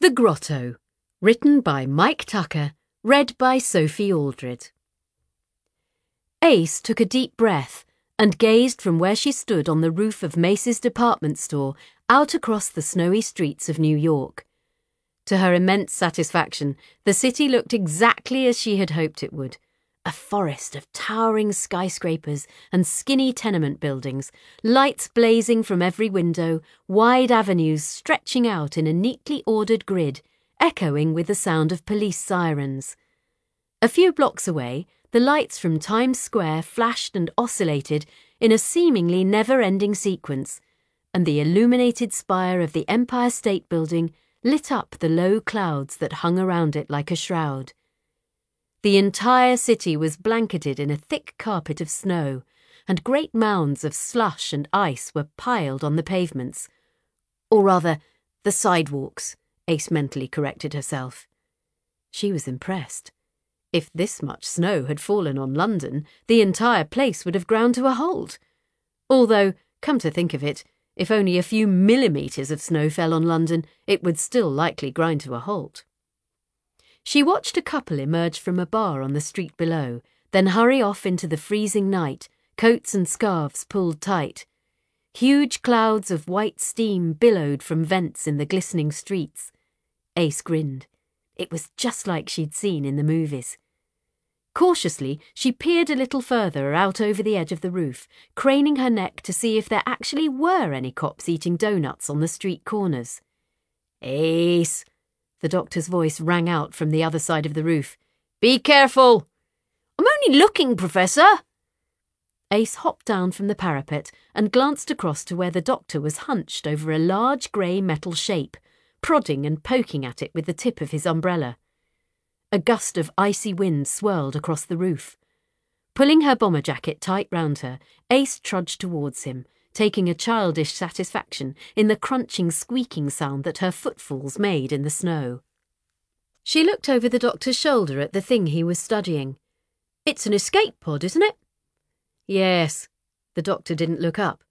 The Grotto, written by Mike Tucker, read by Sophie Aldred. Ace took a deep breath and gazed from where she stood on the roof of Macy's department store out across the snowy streets of New York. To her immense satisfaction, the city looked exactly as she had hoped it would a forest of towering skyscrapers and skinny tenement buildings, lights blazing from every window, wide avenues stretching out in a neatly ordered grid, echoing with the sound of police sirens. A few blocks away, the lights from Times Square flashed and oscillated in a seemingly never ending sequence, and the illuminated spire of the Empire State Building lit up the low clouds that hung around it like a shroud. The entire city was blanketed in a thick carpet of snow, and great mounds of slush and ice were piled on the pavements. Or rather, the sidewalks, Ace mentally corrected herself. She was impressed. If this much snow had fallen on London, the entire place would have ground to a halt. Although, come to think of it, if only a few millimetres of snow fell on London, it would still likely grind to a halt. She watched a couple emerge from a bar on the street below, then hurry off into the freezing night, coats and scarves pulled tight. Huge clouds of white steam billowed from vents in the glistening streets. Ace grinned. It was just like she'd seen in the movies. Cautiously, she peered a little further out over the edge of the roof, craning her neck to see if there actually were any cops eating donuts on the street corners. Ace, the doctor's voice rang out from the other side of the roof. Be careful! I'm only looking, Professor. Ace hopped down from the parapet and glanced across to where the doctor was hunched over a large grey metal shape, prodding and poking at it with the tip of his umbrella. A gust of icy wind swirled across the roof. Pulling her bomber jacket tight round her, Ace trudged towards him, taking a childish satisfaction in the crunching, squeaking sound that her footfalls made in the snow. She looked over the doctor's shoulder at the thing he was studying. It's an escape pod, isn't it? Yes. The doctor didn't look up.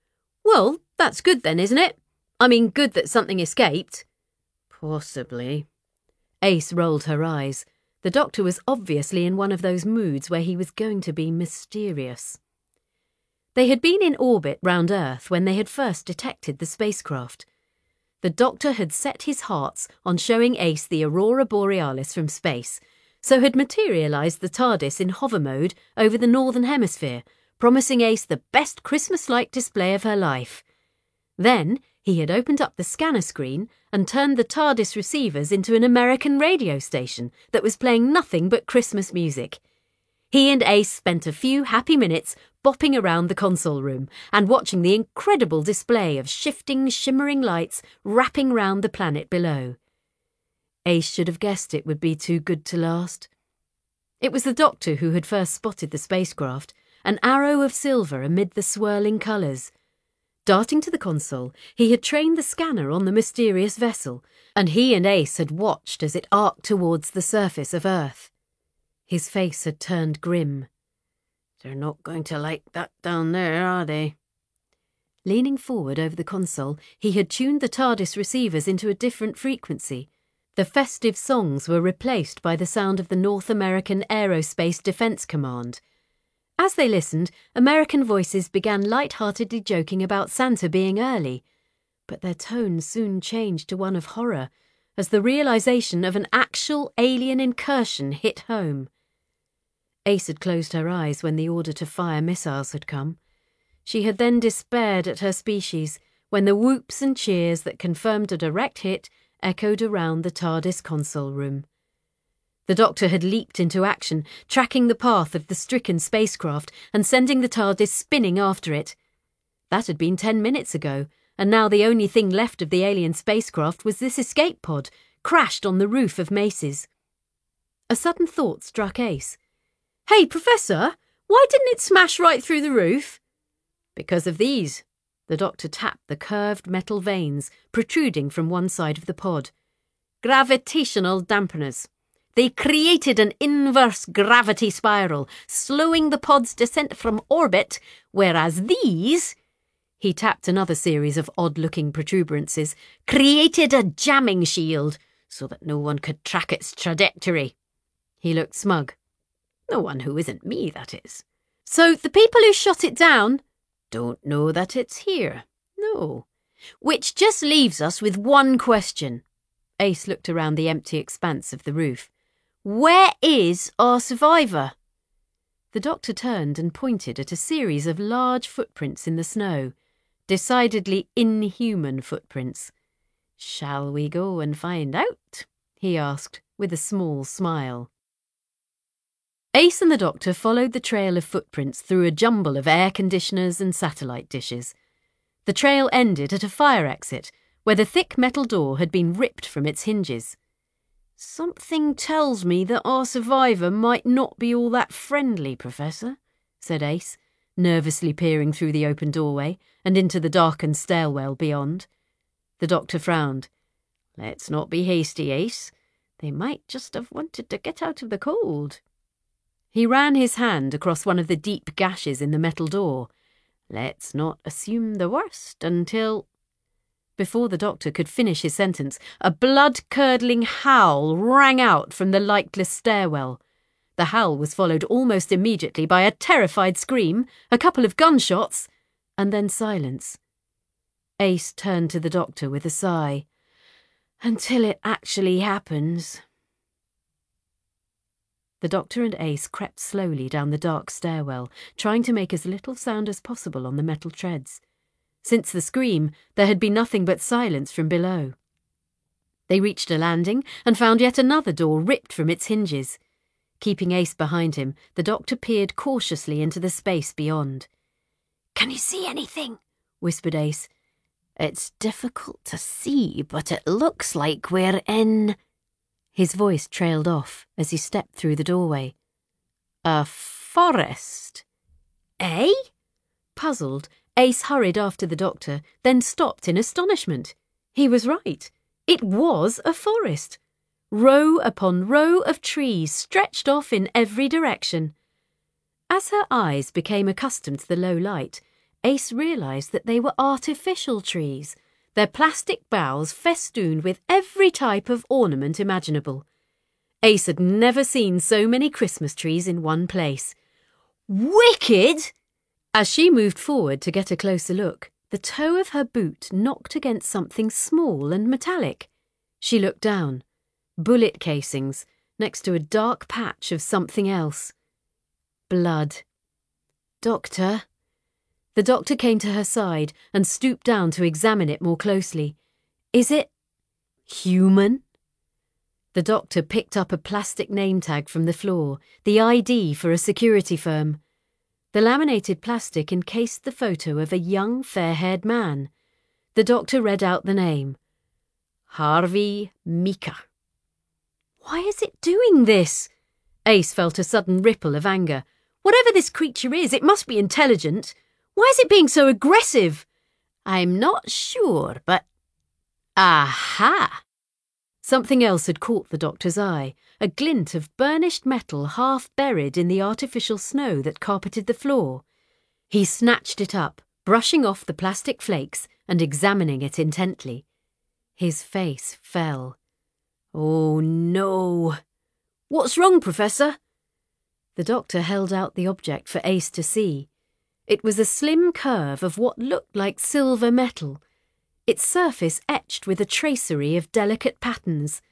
Well, that's good then, isn't it? I mean, good that something escaped. Possibly. Ace rolled her eyes. The doctor was obviously in one of those moods where he was going to be mysterious. They had been in orbit round Earth when they had first detected the spacecraft. The Doctor had set his hearts on showing Ace the aurora borealis from space, so had materialised the TARDIS in hover mode over the Northern Hemisphere, promising Ace the best Christmas-like display of her life. Then he had opened up the scanner screen and turned the TARDIS receivers into an American radio station that was playing nothing but Christmas music. He and Ace spent a few happy minutes bopping around the console room and watching the incredible display of shifting, shimmering lights wrapping round the planet below. Ace should have guessed it would be too good to last. It was the Doctor who had first spotted the spacecraft, an arrow of silver amid the swirling colours. Darting to the console, he had trained the scanner on the mysterious vessel, and he and Ace had watched as it arced towards the surface of Earth. His face had turned grim. They're not going to like that down there, are they? Leaning forward over the console, he had tuned the TARDIS receivers into a different frequency. The festive songs were replaced by the sound of the North American Aerospace Defense Command. As they listened, American voices began light-heartedly joking about Santa being early, but their tone soon changed to one of horror as the realization of an actual alien incursion hit home. Ace had closed her eyes when the order to fire missiles had come. She had then despaired at her species when the whoops and cheers that confirmed a direct hit echoed around the TARDIS console room. The Doctor had leaped into action, tracking the path of the stricken spacecraft and sending the TARDIS spinning after it. That had been ten minutes ago, and now the only thing left of the alien spacecraft was this escape pod, crashed on the roof of Macy's. A sudden thought struck Ace. Hey, Professor, why didn't it smash right through the roof? Because of these. The doctor tapped the curved metal vanes protruding from one side of the pod. Gravitational dampeners. They created an inverse gravity spiral, slowing the pod's descent from orbit, whereas these. He tapped another series of odd looking protuberances, created a jamming shield, so that no one could track its trajectory. He looked smug. No one who isn't me, that is. So the people who shot it down don't know that it's here. No. Which just leaves us with one question. Ace looked around the empty expanse of the roof. Where is our survivor? The doctor turned and pointed at a series of large footprints in the snow, decidedly inhuman footprints. Shall we go and find out? he asked, with a small smile. Ace and the doctor followed the trail of footprints through a jumble of air conditioners and satellite dishes. The trail ended at a fire exit, where the thick metal door had been ripped from its hinges. Something tells me that our survivor might not be all that friendly, Professor, said Ace, nervously peering through the open doorway and into the darkened stairwell beyond. The doctor frowned. Let's not be hasty, Ace. They might just have wanted to get out of the cold. He ran his hand across one of the deep gashes in the metal door. Let's not assume the worst until. Before the doctor could finish his sentence, a blood curdling howl rang out from the lightless stairwell. The howl was followed almost immediately by a terrified scream, a couple of gunshots, and then silence. Ace turned to the doctor with a sigh. Until it actually happens. The doctor and Ace crept slowly down the dark stairwell, trying to make as little sound as possible on the metal treads. Since the scream, there had been nothing but silence from below. They reached a landing and found yet another door ripped from its hinges. Keeping Ace behind him, the doctor peered cautiously into the space beyond. Can you see anything? whispered Ace. It's difficult to see, but it looks like we're in. His voice trailed off as he stepped through the doorway. A forest? Eh? Puzzled, Ace hurried after the doctor, then stopped in astonishment. He was right. It was a forest. Row upon row of trees stretched off in every direction. As her eyes became accustomed to the low light, Ace realised that they were artificial trees their plastic boughs festooned with every type of ornament imaginable. Ace had never seen so many Christmas trees in one place. Wicked! As she moved forward to get a closer look, the toe of her boot knocked against something small and metallic. She looked down. Bullet casings next to a dark patch of something else. Blood. Doctor, the doctor came to her side and stooped down to examine it more closely. Is it human? The doctor picked up a plastic name tag from the floor, the ID for a security firm. The laminated plastic encased the photo of a young, fair haired man. The doctor read out the name Harvey Mika. Why is it doing this? Ace felt a sudden ripple of anger. Whatever this creature is, it must be intelligent. Why is it being so aggressive? I'm not sure, but. Aha! Something else had caught the doctor's eye a glint of burnished metal half buried in the artificial snow that carpeted the floor. He snatched it up, brushing off the plastic flakes and examining it intently. His face fell. Oh no! What's wrong, Professor? The doctor held out the object for Ace to see. It was a slim curve of what looked like silver metal, its surface etched with a tracery of delicate patterns.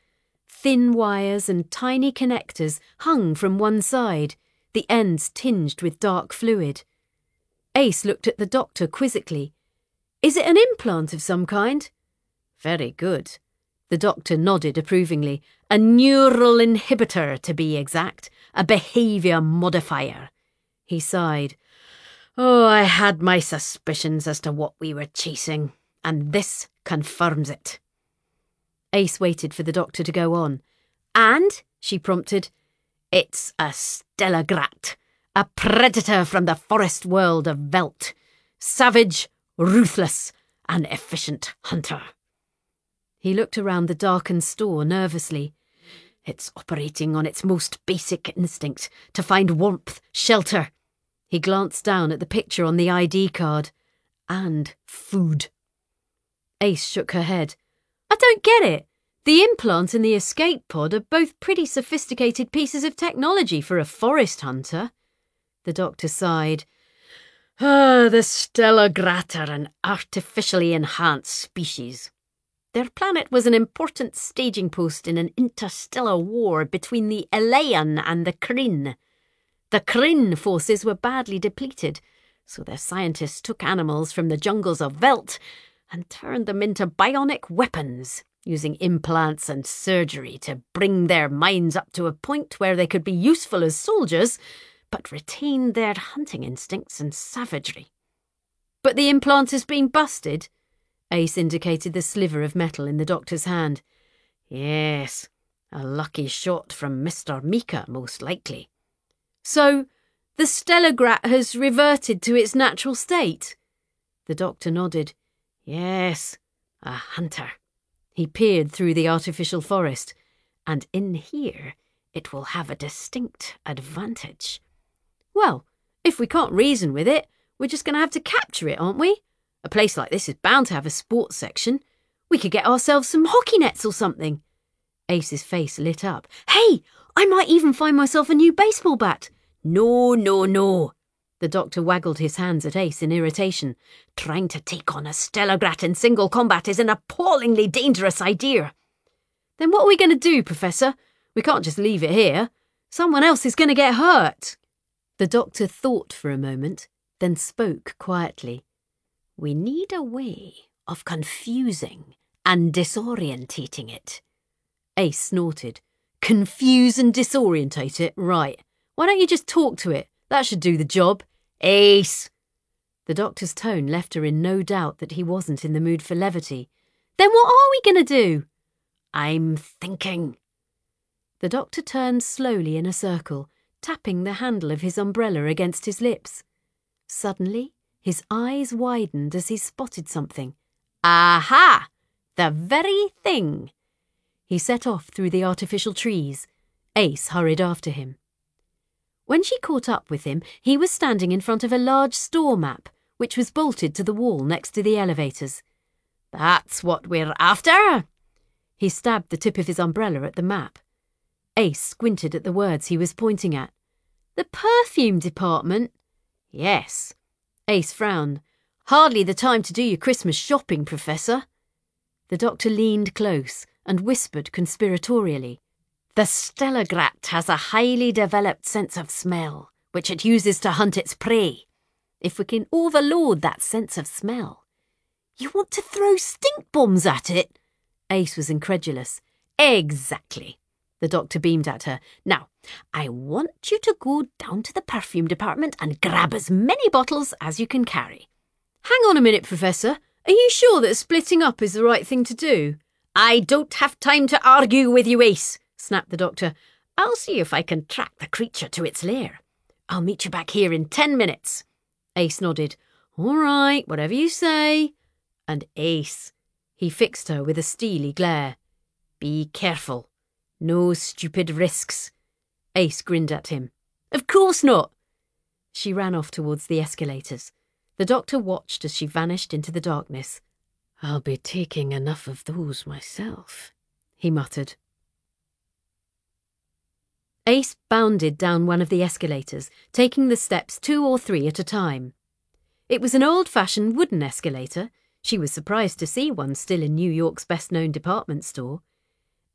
Thin wires and tiny connectors hung from one side, the ends tinged with dark fluid. Ace looked at the doctor quizzically. Is it an implant of some kind? Very good. The doctor nodded approvingly. A neural inhibitor, to be exact. A behaviour modifier. He sighed. Oh, I had my suspicions as to what we were chasing, and this confirms it. Ace waited for the doctor to go on. And, she prompted, it's a Stellagrat, a predator from the forest world of Velt. Savage, ruthless, an efficient hunter. He looked around the darkened store nervously. It's operating on its most basic instinct to find warmth, shelter, he glanced down at the picture on the ID card. And food. Ace shook her head. I don't get it. The implant and the escape pod are both pretty sophisticated pieces of technology for a forest hunter. The doctor sighed. Ah, the Stella Grata an artificially enhanced species. Their planet was an important staging post in an interstellar war between the Elean and the Kryn. The Kryn forces were badly depleted, so their scientists took animals from the jungles of Veldt and turned them into bionic weapons using implants and surgery to bring their minds up to a point where they could be useful as soldiers, but retain their hunting instincts and savagery. But the implant has been busted. Ace indicated the sliver of metal in the doctor's hand. Yes, a lucky shot from Mr. Mika, most likely. So, the Stellagrat has reverted to its natural state? The doctor nodded. Yes, a hunter. He peered through the artificial forest, and in here it will have a distinct advantage. Well, if we can't reason with it, we're just going to have to capture it, aren't we? A place like this is bound to have a sports section. We could get ourselves some hockey nets or something. Ace's face lit up. Hey, I might even find myself a new baseball bat. No, no, no. The doctor waggled his hands at Ace in irritation. Trying to take on a Stellagrat in single combat is an appallingly dangerous idea. Then what are we going to do, Professor? We can't just leave it here. Someone else is going to get hurt. The doctor thought for a moment, then spoke quietly. We need a way of confusing and disorientating it. Ace snorted. Confuse and disorientate it? Right. Why don't you just talk to it? That should do the job. Ace! The doctor's tone left her in no doubt that he wasn't in the mood for levity. Then what are we going to do? I'm thinking. The doctor turned slowly in a circle, tapping the handle of his umbrella against his lips. Suddenly, his eyes widened as he spotted something. Aha! The very thing! He set off through the artificial trees. Ace hurried after him. When she caught up with him, he was standing in front of a large store map, which was bolted to the wall next to the elevators. That's what we're after! He stabbed the tip of his umbrella at the map. Ace squinted at the words he was pointing at. The perfume department? Yes. Ace frowned. Hardly the time to do your Christmas shopping, Professor. The doctor leaned close and whispered conspiratorially. The Stellagrat has a highly developed sense of smell, which it uses to hunt its prey. If we can overload that sense of smell. You want to throw stink bombs at it? Ace was incredulous. Exactly. The doctor beamed at her. Now, I want you to go down to the perfume department and grab as many bottles as you can carry. Hang on a minute, Professor. Are you sure that splitting up is the right thing to do? I don't have time to argue with you, Ace snapped the doctor. I'll see if I can track the creature to its lair. I'll meet you back here in ten minutes. Ace nodded. All right, whatever you say. And Ace, he fixed her with a steely glare. Be careful. No stupid risks. Ace grinned at him. Of course not. She ran off towards the escalators. The doctor watched as she vanished into the darkness. I'll be taking enough of those myself, he muttered. Ace bounded down one of the escalators, taking the steps two or three at a time. It was an old fashioned wooden escalator. She was surprised to see one still in New York's best known department store.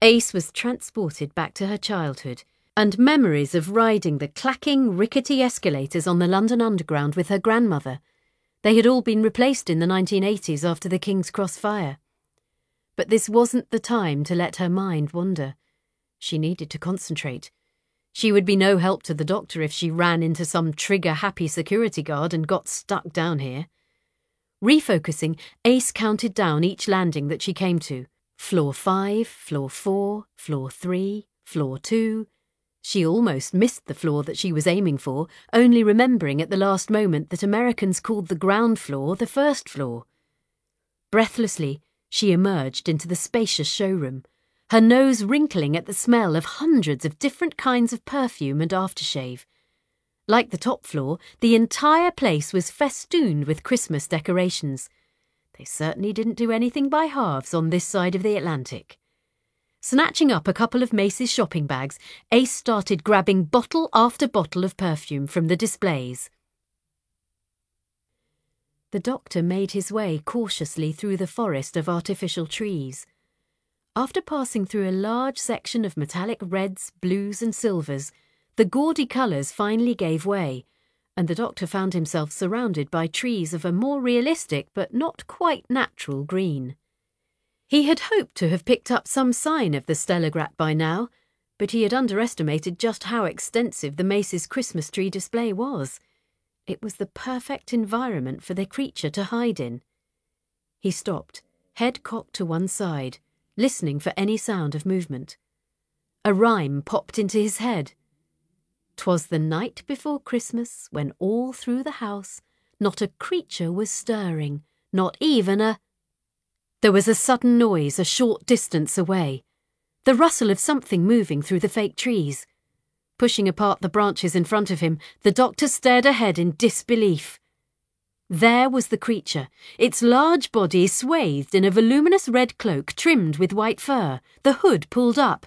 Ace was transported back to her childhood and memories of riding the clacking, rickety escalators on the London Underground with her grandmother. They had all been replaced in the 1980s after the King's Cross fire. But this wasn't the time to let her mind wander. She needed to concentrate she would be no help to the doctor if she ran into some trigger happy security guard and got stuck down here. Refocusing, Ace counted down each landing that she came to floor five, floor four, floor three, floor two. She almost missed the floor that she was aiming for, only remembering at the last moment that Americans called the ground floor the first floor. Breathlessly, she emerged into the spacious showroom her nose wrinkling at the smell of hundreds of different kinds of perfume and aftershave. Like the top floor, the entire place was festooned with Christmas decorations. They certainly didn't do anything by halves on this side of the Atlantic. Snatching up a couple of Macy's shopping bags, Ace started grabbing bottle after bottle of perfume from the displays. The doctor made his way cautiously through the forest of artificial trees. After passing through a large section of metallic reds, blues, and silvers, the gaudy colours finally gave way, and the doctor found himself surrounded by trees of a more realistic but not quite natural green. He had hoped to have picked up some sign of the Stellagrat by now, but he had underestimated just how extensive the Macy's Christmas tree display was. It was the perfect environment for the creature to hide in. He stopped, head cocked to one side, listening for any sound of movement. A rhyme popped into his head. "'Twas the night before Christmas, when all through the house not a creature was stirring, not even a there was a sudden noise a short distance away, the rustle of something moving through the fake trees. Pushing apart the branches in front of him, the doctor stared ahead in disbelief. There was the creature, its large body swathed in a voluminous red cloak trimmed with white fur, the hood pulled up.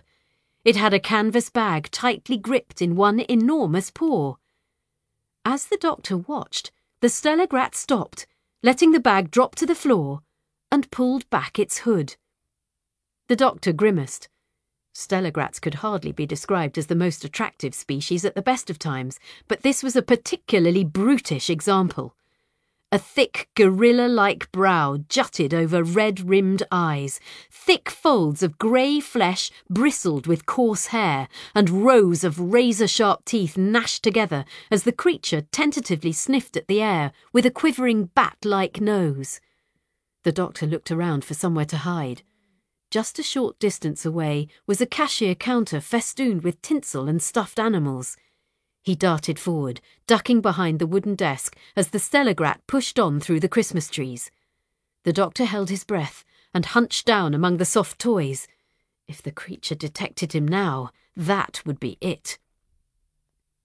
It had a canvas bag tightly gripped in one enormous paw. As the doctor watched, the Stellagrat stopped, letting the bag drop to the floor and pulled back its hood. The doctor grimaced. Stellagrats could hardly be described as the most attractive species at the best of times, but this was a particularly brutish example. A thick, gorilla like brow jutted over red rimmed eyes. Thick folds of grey flesh bristled with coarse hair, and rows of razor sharp teeth gnashed together as the creature tentatively sniffed at the air with a quivering bat like nose. The doctor looked around for somewhere to hide. Just a short distance away was a cashier counter festooned with tinsel and stuffed animals. He darted forward, ducking behind the wooden desk as the Stellagrat pushed on through the Christmas trees. The doctor held his breath and hunched down among the soft toys. If the creature detected him now, that would be it.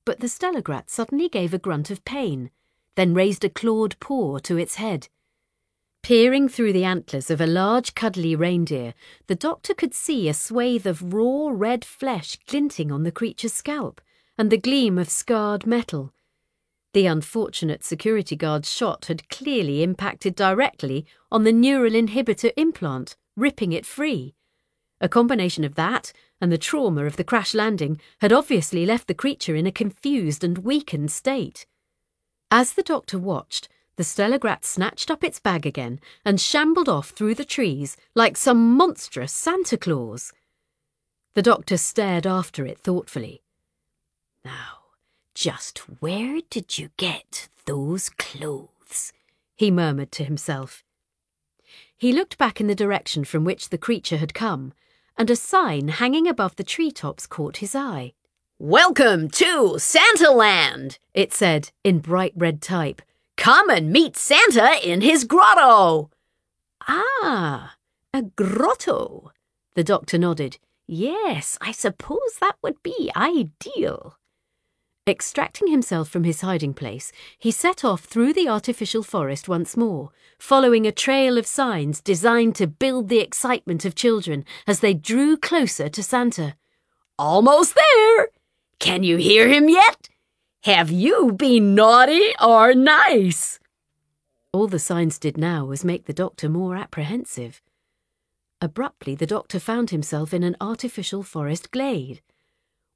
But the Stellagrat suddenly gave a grunt of pain, then raised a clawed paw to its head. Peering through the antlers of a large cuddly reindeer, the doctor could see a swathe of raw red flesh glinting on the creature's scalp, and the gleam of scarred metal. The unfortunate security guard's shot had clearly impacted directly on the neural inhibitor implant, ripping it free. A combination of that and the trauma of the crash landing had obviously left the creature in a confused and weakened state. As the doctor watched, the Stellagrat snatched up its bag again and shambled off through the trees like some monstrous Santa Claus. The doctor stared after it thoughtfully. Now, just where did you get those clothes? he murmured to himself. He looked back in the direction from which the creature had come, and a sign hanging above the tree tops caught his eye. Welcome to Santaland, it said in bright red type, Come and meet Santa in his grotto. Ah, a grotto. The doctor nodded. Yes, I suppose that would be ideal. Extracting himself from his hiding place, he set off through the artificial forest once more, following a trail of signs designed to build the excitement of children as they drew closer to Santa. Almost there! Can you hear him yet? Have you been naughty or nice? All the signs did now was make the doctor more apprehensive. Abruptly, the doctor found himself in an artificial forest glade.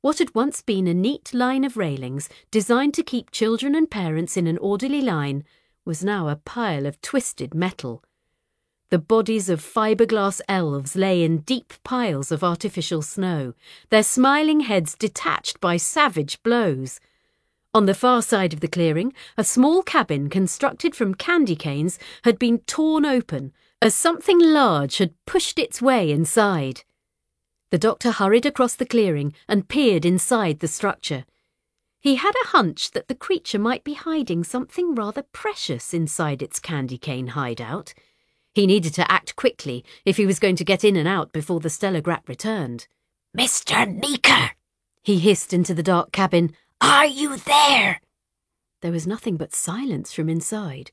What had once been a neat line of railings designed to keep children and parents in an orderly line was now a pile of twisted metal. The bodies of fiberglass elves lay in deep piles of artificial snow, their smiling heads detached by savage blows. On the far side of the clearing, a small cabin constructed from candy canes had been torn open as something large had pushed its way inside. The doctor hurried across the clearing and peered inside the structure. He had a hunch that the creature might be hiding something rather precious inside its candy cane hideout. He needed to act quickly if he was going to get in and out before the Stellagrat returned. Mr. Meeker! He hissed into the dark cabin. Are you there? There was nothing but silence from inside.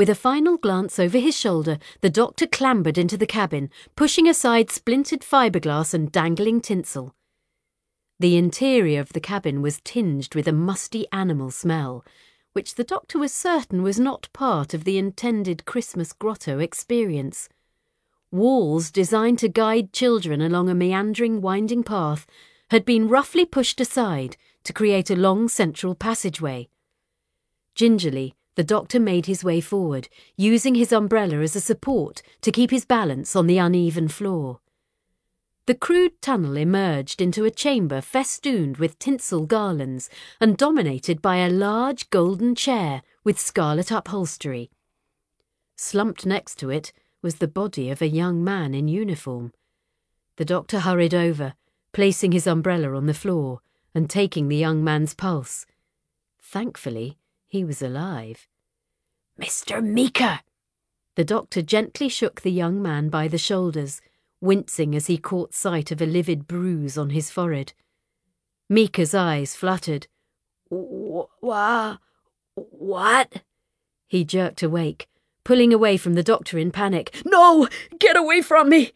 With a final glance over his shoulder, the doctor clambered into the cabin, pushing aside splintered fiberglass and dangling tinsel. The interior of the cabin was tinged with a musty animal smell, which the doctor was certain was not part of the intended Christmas grotto experience. Walls designed to guide children along a meandering, winding path had been roughly pushed aside to create a long central passageway. Gingerly, the doctor made his way forward, using his umbrella as a support to keep his balance on the uneven floor. The crude tunnel emerged into a chamber festooned with tinsel garlands and dominated by a large golden chair with scarlet upholstery. Slumped next to it was the body of a young man in uniform. The doctor hurried over, placing his umbrella on the floor and taking the young man's pulse. Thankfully, he was alive. Mr. Meeker! The doctor gently shook the young man by the shoulders, wincing as he caught sight of a livid bruise on his forehead. Meeker's eyes fluttered. Wha? What? He jerked awake, pulling away from the doctor in panic. No! Get away from me!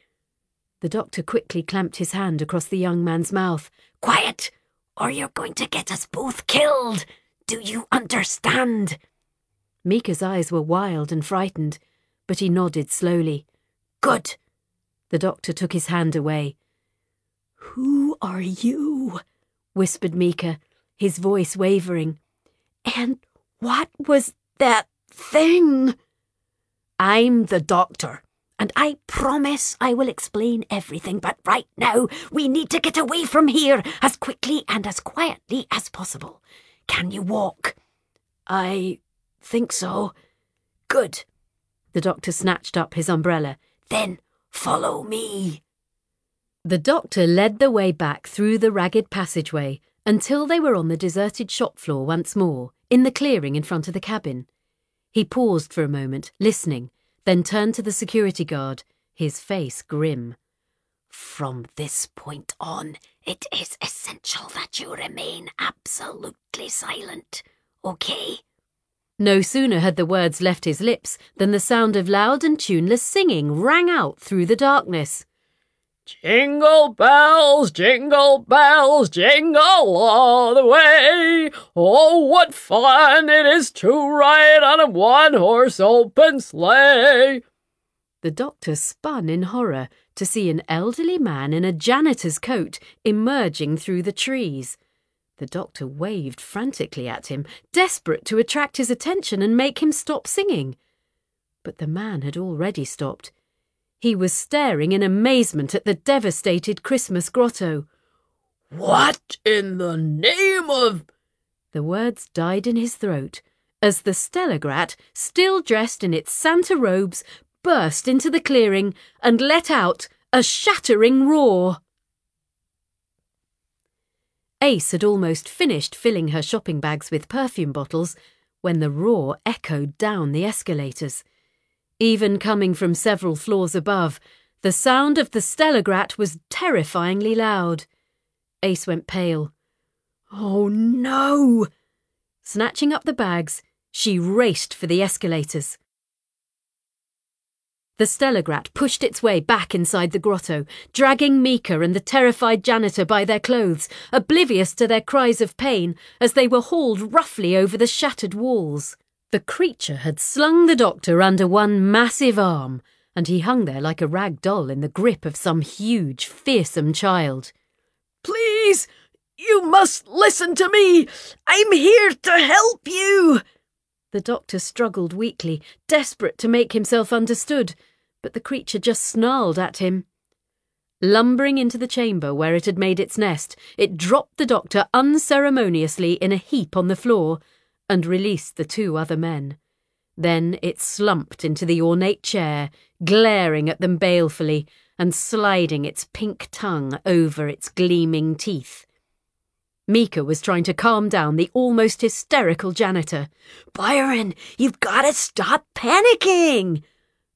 The doctor quickly clamped his hand across the young man's mouth. Quiet, or you're going to get us both killed! Do you understand? Meeker's eyes were wild and frightened, but he nodded slowly. Good. The doctor took his hand away. Who are you? whispered Meeker, his voice wavering. And what was that thing? I'm the doctor, and I promise I will explain everything, but right now we need to get away from here as quickly and as quietly as possible. Can you walk? I think so. Good. The doctor snatched up his umbrella. Then follow me. The doctor led the way back through the ragged passageway until they were on the deserted shop floor once more, in the clearing in front of the cabin. He paused for a moment, listening, then turned to the security guard, his face grim. From this point on, it is essential that you remain absolutely silent, okay? No sooner had the words left his lips than the sound of loud and tuneless singing rang out through the darkness. Jingle bells, jingle bells, jingle all the way. Oh, what fun it is to ride on a one horse open sleigh. The doctor spun in horror to see an elderly man in a janitor's coat emerging through the trees. The doctor waved frantically at him, desperate to attract his attention and make him stop singing. But the man had already stopped. He was staring in amazement at the devastated Christmas grotto. What in the name of. The words died in his throat as the Stellagrat, still dressed in its Santa robes, burst into the clearing and let out a shattering roar. Ace had almost finished filling her shopping bags with perfume bottles when the roar echoed down the escalators. Even coming from several floors above, the sound of the Stellagrat was terrifyingly loud. Ace went pale. Oh no! Snatching up the bags, she raced for the escalators. The Stellagrat pushed its way back inside the grotto, dragging Meeker and the terrified janitor by their clothes, oblivious to their cries of pain as they were hauled roughly over the shattered walls. The creature had slung the doctor under one massive arm, and he hung there like a rag doll in the grip of some huge, fearsome child. Please, you must listen to me. I'm here to help you. The doctor struggled weakly, desperate to make himself understood, but the creature just snarled at him. Lumbering into the chamber where it had made its nest, it dropped the doctor unceremoniously in a heap on the floor and released the two other men. Then it slumped into the ornate chair, glaring at them balefully and sliding its pink tongue over its gleaming teeth. Meeker was trying to calm down the almost hysterical janitor. Byron, you've got to stop panicking!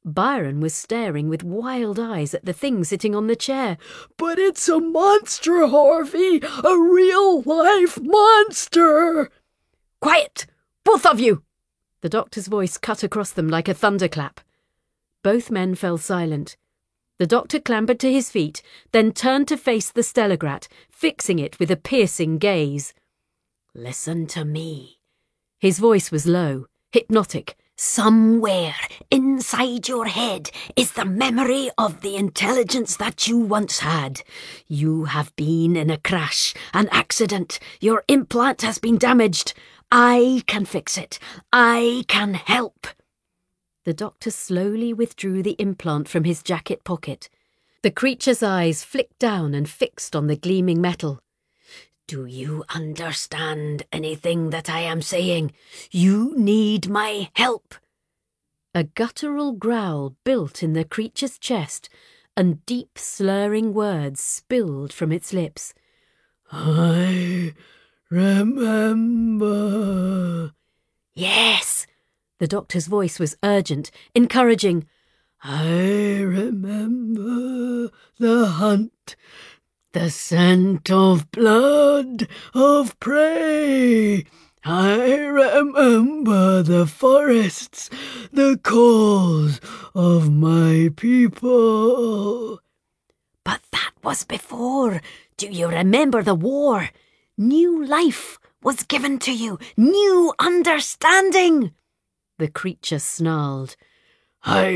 Byron was staring with wild eyes at the thing sitting on the chair. But it's a monster, Harvey! A real life monster! Quiet, both of you! The doctor's voice cut across them like a thunderclap. Both men fell silent. The doctor clambered to his feet, then turned to face the Stellagrat, fixing it with a piercing gaze. Listen to me. His voice was low, hypnotic. Somewhere inside your head is the memory of the intelligence that you once had. You have been in a crash, an accident. Your implant has been damaged. I can fix it. I can help. The doctor slowly withdrew the implant from his jacket pocket. The creature's eyes flicked down and fixed on the gleaming metal. Do you understand anything that I am saying? You need my help. A guttural growl built in the creature's chest, and deep slurring words spilled from its lips. I remember. Yes. The doctor's voice was urgent, encouraging. I remember the hunt, the scent of blood, of prey. I remember the forests, the calls of my people. But that was before. Do you remember the war? New life was given to you, new understanding. The creature snarled. I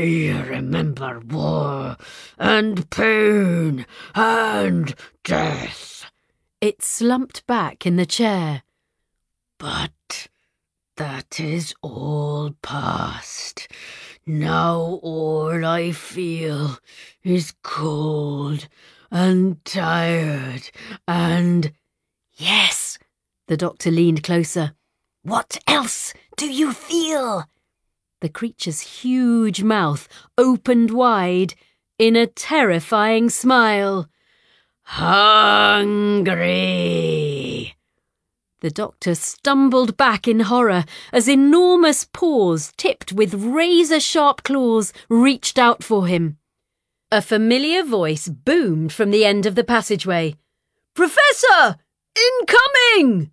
remember war and pain and death. It slumped back in the chair. But that is all past. Now all I feel is cold and tired and. Yes. The doctor leaned closer. What else do you feel? The creature's huge mouth opened wide in a terrifying smile. Hungry. The doctor stumbled back in horror as enormous paws tipped with razor sharp claws reached out for him. A familiar voice boomed from the end of the passageway. Professor! Incoming!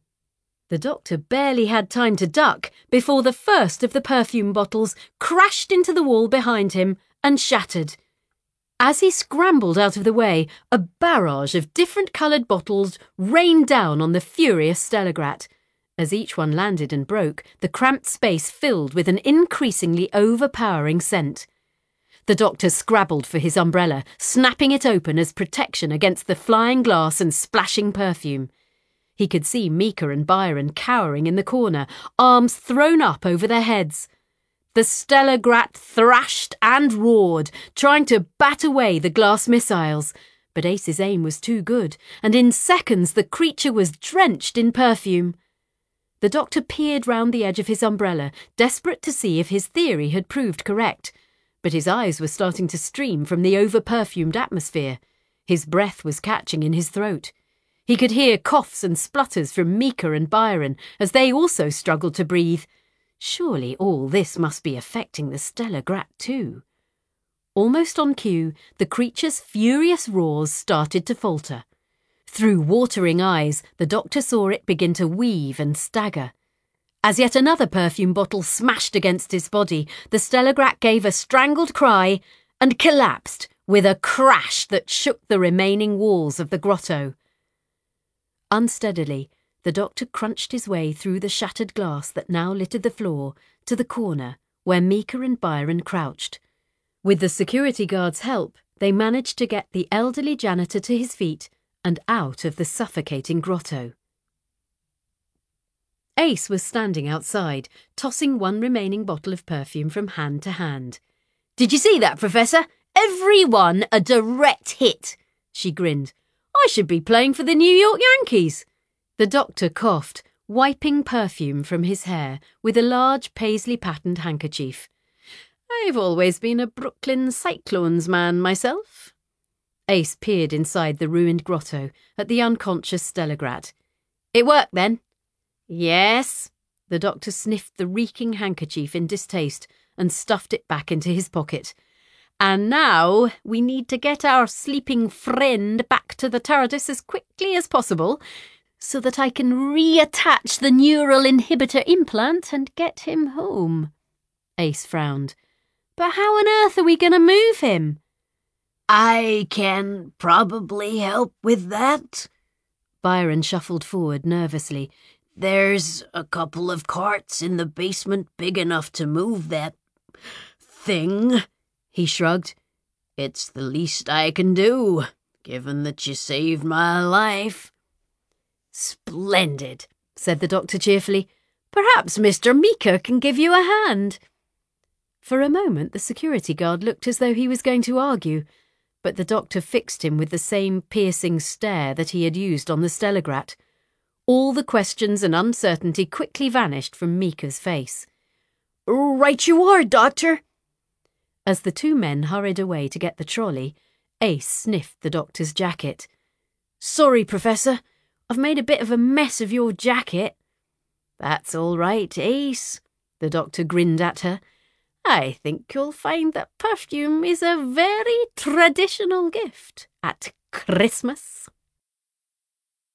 The doctor barely had time to duck before the first of the perfume bottles crashed into the wall behind him and shattered. As he scrambled out of the way, a barrage of different coloured bottles rained down on the furious Stellagrat. As each one landed and broke, the cramped space filled with an increasingly overpowering scent. The doctor scrabbled for his umbrella, snapping it open as protection against the flying glass and splashing perfume. He could see Mika and Byron cowering in the corner, arms thrown up over their heads. The Stellagrat thrashed and roared, trying to bat away the glass missiles. But Ace's aim was too good, and in seconds the creature was drenched in perfume. The doctor peered round the edge of his umbrella, desperate to see if his theory had proved correct. But his eyes were starting to stream from the over perfumed atmosphere. His breath was catching in his throat. He could hear coughs and splutters from Mika and Byron as they also struggled to breathe. Surely all this must be affecting the Stellagrat too. Almost on cue, the creature's furious roars started to falter. Through watering eyes, the doctor saw it begin to weave and stagger. As yet another perfume bottle smashed against his body, the Stellagrat gave a strangled cry and collapsed with a crash that shook the remaining walls of the grotto. Unsteadily, the doctor crunched his way through the shattered glass that now littered the floor to the corner where Mika and Byron crouched. With the security guard's help, they managed to get the elderly janitor to his feet and out of the suffocating grotto. Ace was standing outside, tossing one remaining bottle of perfume from hand to hand. Did you see that, Professor? Everyone a direct hit, she grinned. I should be playing for the New York Yankees. The doctor coughed, wiping perfume from his hair with a large paisley patterned handkerchief. I've always been a Brooklyn Cyclones man myself. Ace peered inside the ruined grotto at the unconscious Stellagrat. It worked then? Yes. The doctor sniffed the reeking handkerchief in distaste and stuffed it back into his pocket. And now we need to get our sleeping friend back to the TARDIS as quickly as possible so that I can reattach the neural inhibitor implant and get him home. Ace frowned. But how on earth are we going to move him? I can probably help with that. Byron shuffled forward nervously. There's a couple of carts in the basement big enough to move that thing. He shrugged. It's the least I can do, given that you saved my life. Splendid, said the doctor cheerfully. Perhaps Mr. Meeker can give you a hand. For a moment, the security guard looked as though he was going to argue, but the doctor fixed him with the same piercing stare that he had used on the Stellagrat. All the questions and uncertainty quickly vanished from Meeker's face. Right you are, Doctor. As the two men hurried away to get the trolley, Ace sniffed the doctor's jacket. Sorry, Professor. I've made a bit of a mess of your jacket. That's all right, Ace. The doctor grinned at her. I think you'll find that perfume is a very traditional gift at Christmas.